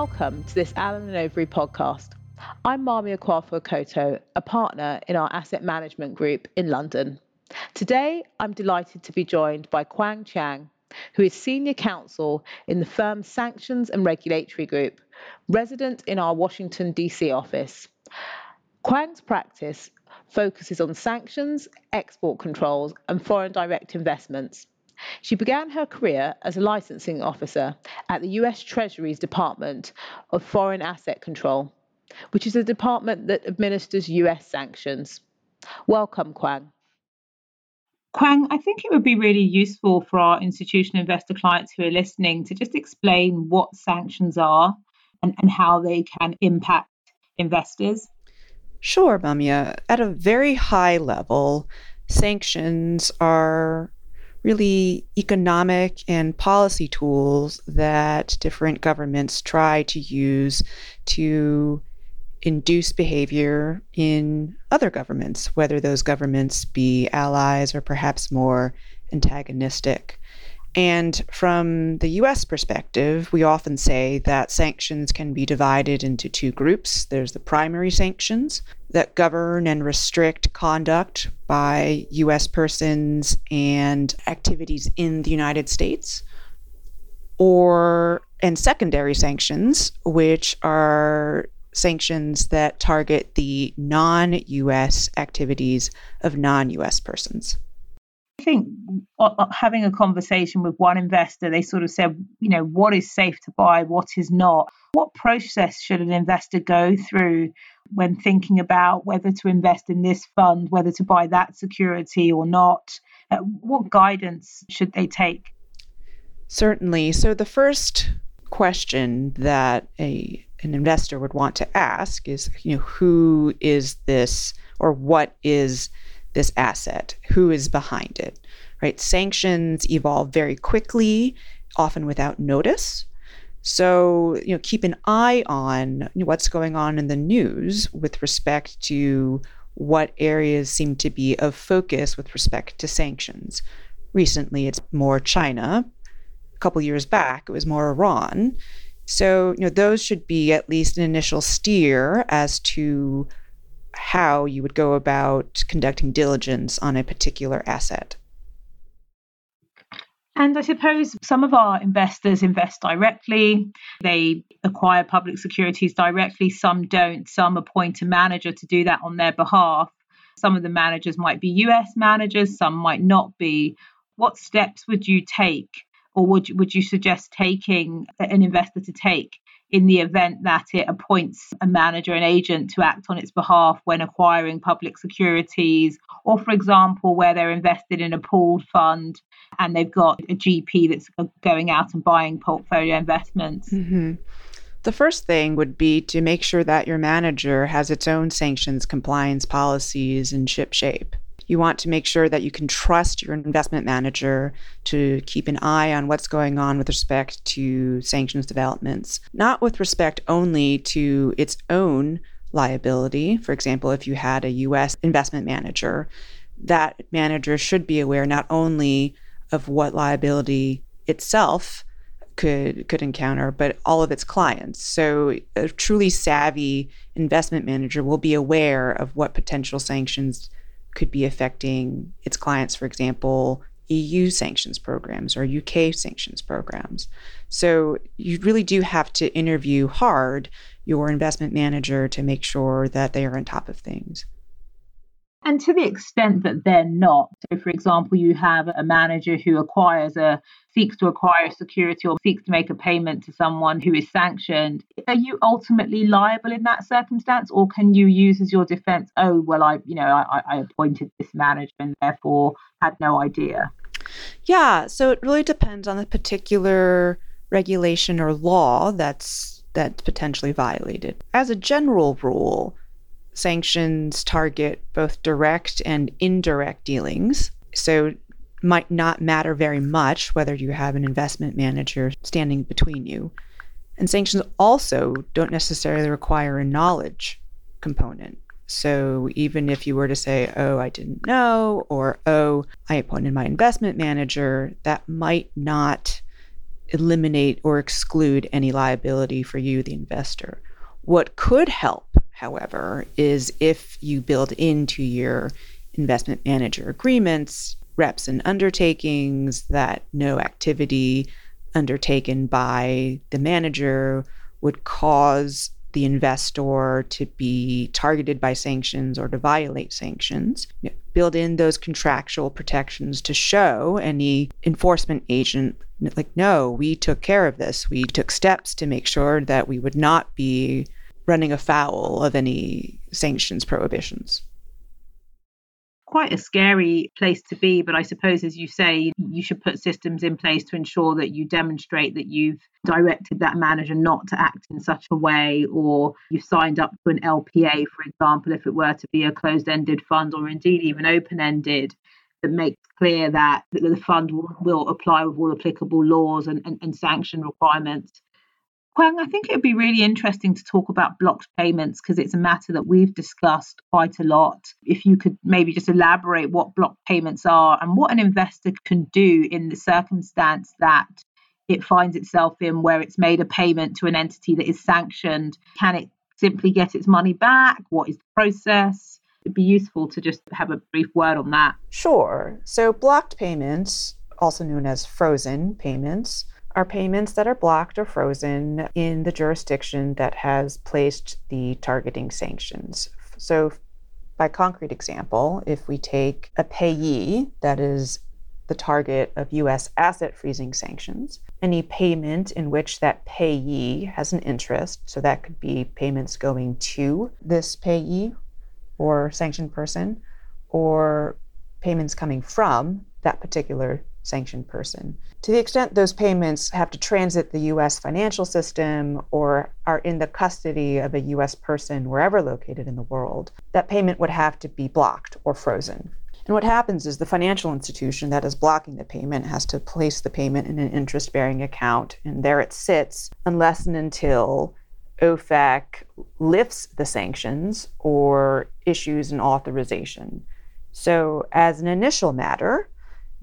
Welcome to this Allen and Overy podcast. I'm MaameYaa Kwafo-Akoto, a partner in our asset management group in London. Today, I'm delighted to be joined by Kuang Chiang, who is senior counsel in the firm's sanctions and regulatory group, resident in our Washington, D.C. office. Kuang's practice focuses on sanctions, export controls, and foreign direct investments. She began her career as a licensing officer at the US Treasury's Department of Foreign Asset Control, which is a department that administers US sanctions. Welcome, Kuang. Kuang, I think it would be really useful for our institutional investor clients who are listening to just explain what sanctions are and, and how they can impact investors. Sure, MaameYaa. At a very high level, sanctions are really economic and policy tools that different governments try to use to induce behavior in other governments, whether those governments be allies or perhaps more antagonistic. And from the US perspective, we often say that sanctions can be divided into two groups. There's the primary sanctions that govern and restrict conduct by US persons and activities in the United States, or and secondary sanctions, which are sanctions that target the non US activities of non US persons. Think uh, uh, having a conversation with one investor, they sort of said, you know, what is safe to buy, what is not? What process should an investor go through when thinking about whether to invest in this fund, whether to buy that security or not? Uh, what guidance should they take? Certainly. So the first question that a an investor would want to ask is, you know, who is this or what is this asset? Who is behind it? Right? Sanctions evolve very quickly, often without notice. So, you know, keep an eye on what's going on in the news with respect to what areas seem to be of focus with respect to sanctions. Recently, it's more China. A couple years back, it was more Iran. So, you know, those should be at least an initial steer as to how you would go about conducting diligence on a particular asset. And I suppose some of our investors invest directly. They acquire public securities directly. Some don't. Some appoint a manager to do that on their behalf. Some of the managers might be US managers, some might not be. What steps would you take, or would, would you suggest taking an investor to take in the event that it appoints a manager, an agent to act on its behalf when acquiring public securities, or for example, where they're invested in a pooled fund and they've got a GP that's going out and buying portfolio investments. Mm-hmm. The first thing would be to make sure that your manager has its own sanctions compliance policies in ship shape. You want to make sure that you can trust your investment manager to keep an eye on what's going on with respect to sanctions developments, not with respect only to its own liability. For example, if you had a US investment manager, that manager should be aware not only of what liability itself could could encounter, but all of its clients. So a truly savvy investment manager will be aware of what potential sanctions could be affecting its clients, for example, EU sanctions programs or UK sanctions programs. So you really do have to interview hard your investment manager to make sure that they are on top of things. And to the extent that they're not, so for example, you have a manager who acquires a seeks to acquire a security or seeks to make a payment to someone who is sanctioned, are you ultimately liable in that circumstance, or can you use as your defense, oh well, I you know I, I appointed this manager and therefore had no idea? Yeah, so it really depends on the particular regulation or law that's that's potentially violated. As a general rule, sanctions target both direct and indirect dealings. So might not matter very much whether you have an investment manager standing between you. And sanctions also don't necessarily require a knowledge component. So even if you were to say, oh, I didn't know, or oh, I appointed my investment manager, that might not eliminate or exclude any liability for you, the investor. What could help, however, is if you build into your investment manager agreements reps and undertakings that no activity undertaken by the manager would cause the investor to be targeted by sanctions or to violate sanctions. build in those contractual protections to show any enforcement agent, like, no, we took care of this. We took steps to make sure that we would not be running afoul of any sanctions prohibitions quite a scary place to be. But I suppose, as you say, you should put systems in place to ensure that you demonstrate that you've directed that manager not to act in such a way, or you've signed up to an LPA, for example, if it were to be a closed ended fund or indeed even open ended. That makes clear that the fund will, apply with all applicable laws and, and, and sanction requirements Kuang, I think it would be really interesting to talk about blocked payments because it's a matter that we've discussed quite a lot. If you could maybe just elaborate what blocked payments are and what an investor can do in the circumstance that it finds itself in where it's made a payment to an entity that is sanctioned. Can it simply get its money back? What is the process? It'd be useful to just have a brief word on that. Sure. So, blocked payments, also known as frozen payments, are payments that are blocked or frozen in the jurisdiction that has placed the targeting sanctions. So, by concrete example, if we take a payee that is the target of U.S. asset freezing sanctions, any payment in which that payee has an interest, so that could be payments going to this payee or sanctioned person, or payments coming from that particular sanctioned person. To the extent those payments have to transit the U.S. financial system or are in the custody of a U.S. person wherever located in the world, that payment would have to be blocked or frozen. And what happens is the financial institution that is blocking the payment has to place the payment in an interest bearing account, and there it sits unless and until OFAC lifts the sanctions or issues an authorization. So, as an initial matter,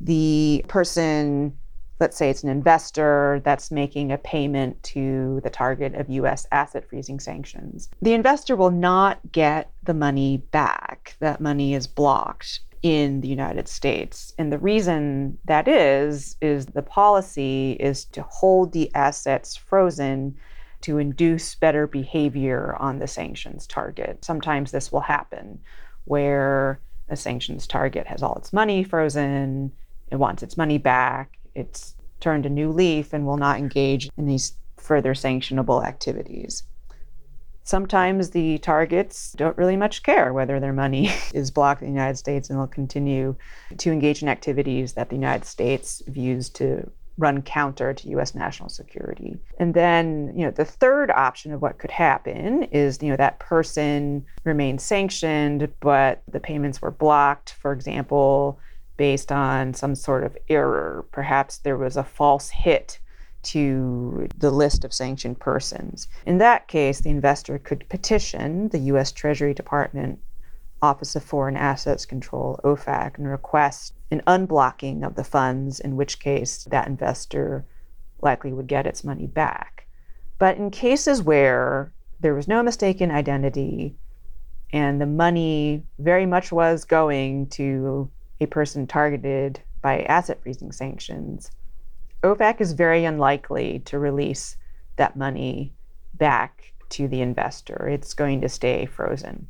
the person, let's say it's an investor that's making a payment to the target of US asset freezing sanctions, the investor will not get the money back. That money is blocked in the United States. And the reason that is, is the policy is to hold the assets frozen to induce better behavior on the sanctions target. Sometimes this will happen where a sanctions target has all its money frozen it wants its money back. It's turned a new leaf and will not engage in these further sanctionable activities. Sometimes the targets don't really much care whether their money is blocked in the United States and will continue to engage in activities that the United States views to run counter to US national security. And then, you know, the third option of what could happen is, you know, that person remains sanctioned, but the payments were blocked, for example, based on some sort of error. Perhaps there was a false hit to the list of sanctioned persons. In that case, the investor could petition the U.S. Treasury Department Office of Foreign Assets Control, OFAC, and request an unblocking of the funds, in which case that investor likely would get its money back. But in cases where there was no mistaken identity and the money very much was going to a person targeted by asset freezing sanctions, OFAC is very unlikely to release that money back to the investor. It's going to stay frozen.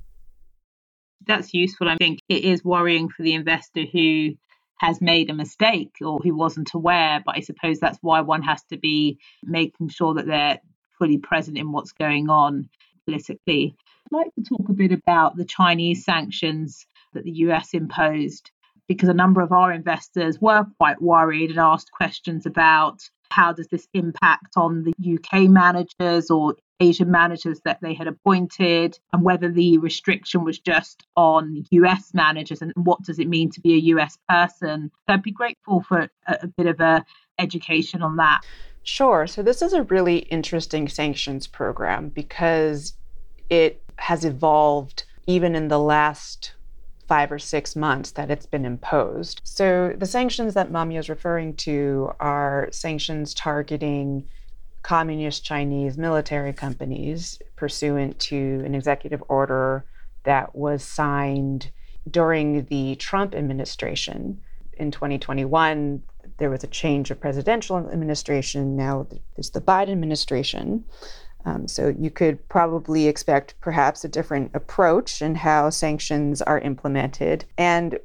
That's useful. I think it is worrying for the investor who has made a mistake or who wasn't aware, but I suppose that's why one has to be making sure that they're fully present in what's going on politically. I'd like to talk a bit about the Chinese sanctions that the US imposed because a number of our investors were quite worried and asked questions about how does this impact on the UK managers or Asian managers that they had appointed and whether the restriction was just on US managers and what does it mean to be a US person. So I'd be grateful for a, a bit of a education on that. Sure. So this is a really interesting sanctions program because it has evolved even in the last five or six months that it's been imposed. So the sanctions that MaameYaa is referring to are sanctions targeting communist Chinese military companies pursuant to an executive order that was signed during the Trump administration. In 2021, there was a change of presidential administration. Now it's the Biden administration. Um, so you could probably expect perhaps a different approach in how sanctions are implemented. And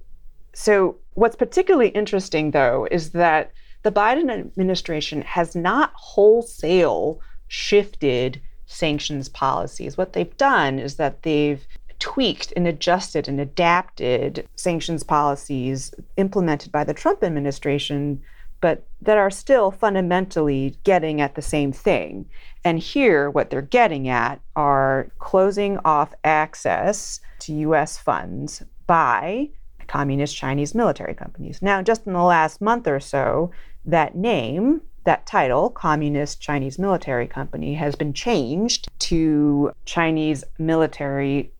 so what's particularly interesting, though, is that the Biden administration has not wholesale shifted sanctions policies. What they've done is that they've tweaked and adjusted and adapted sanctions policies implemented by the Trump administration, but that are still fundamentally getting at the same thing. And here, what they're getting at are closing off access to US funds by communist Chinese military companies. Now, just in the last month or so, that name, that title, Communist Chinese Military Company, has been changed to Chinese Military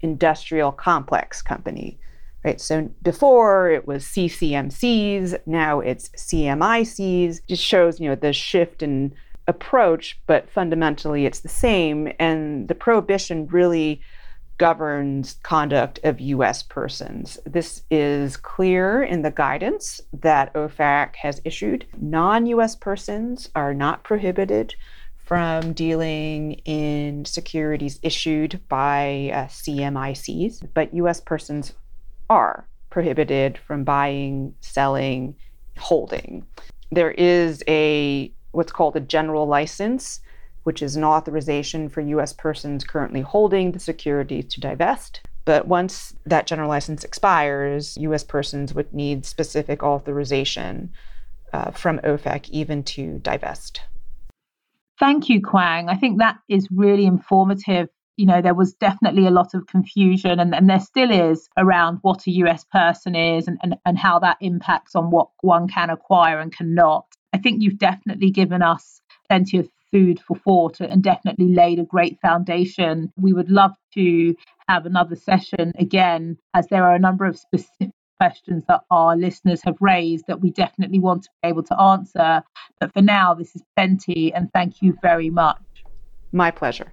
Industrial Complex Company. Right, so before it was CCMCs, now it's CMICs. Just shows, you know, the shift in approach, but fundamentally it's the same. And the prohibition really governs conduct of U.S. persons. This is clear in the guidance that OFAC has issued. Non U.S. persons are not prohibited from dealing in securities issued by uh, CMICs, but US persons are prohibited from buying, selling, holding. There is a what's called a general license, which is an authorization for US persons currently holding the security to divest. But once that general license expires, US persons would need specific authorization uh, from OFAC even to divest. Thank you, Kuang. I think that is really informative. You know, there was definitely a lot of confusion, and, and there still is around what a US person is and, and, and how that impacts on what one can acquire and cannot. I think you've definitely given us plenty of food for thought and definitely laid a great foundation. We would love to have another session again, as there are a number of specific questions that our listeners have raised that we definitely want to be able to answer. But for now, this is plenty, and thank you very much. My pleasure.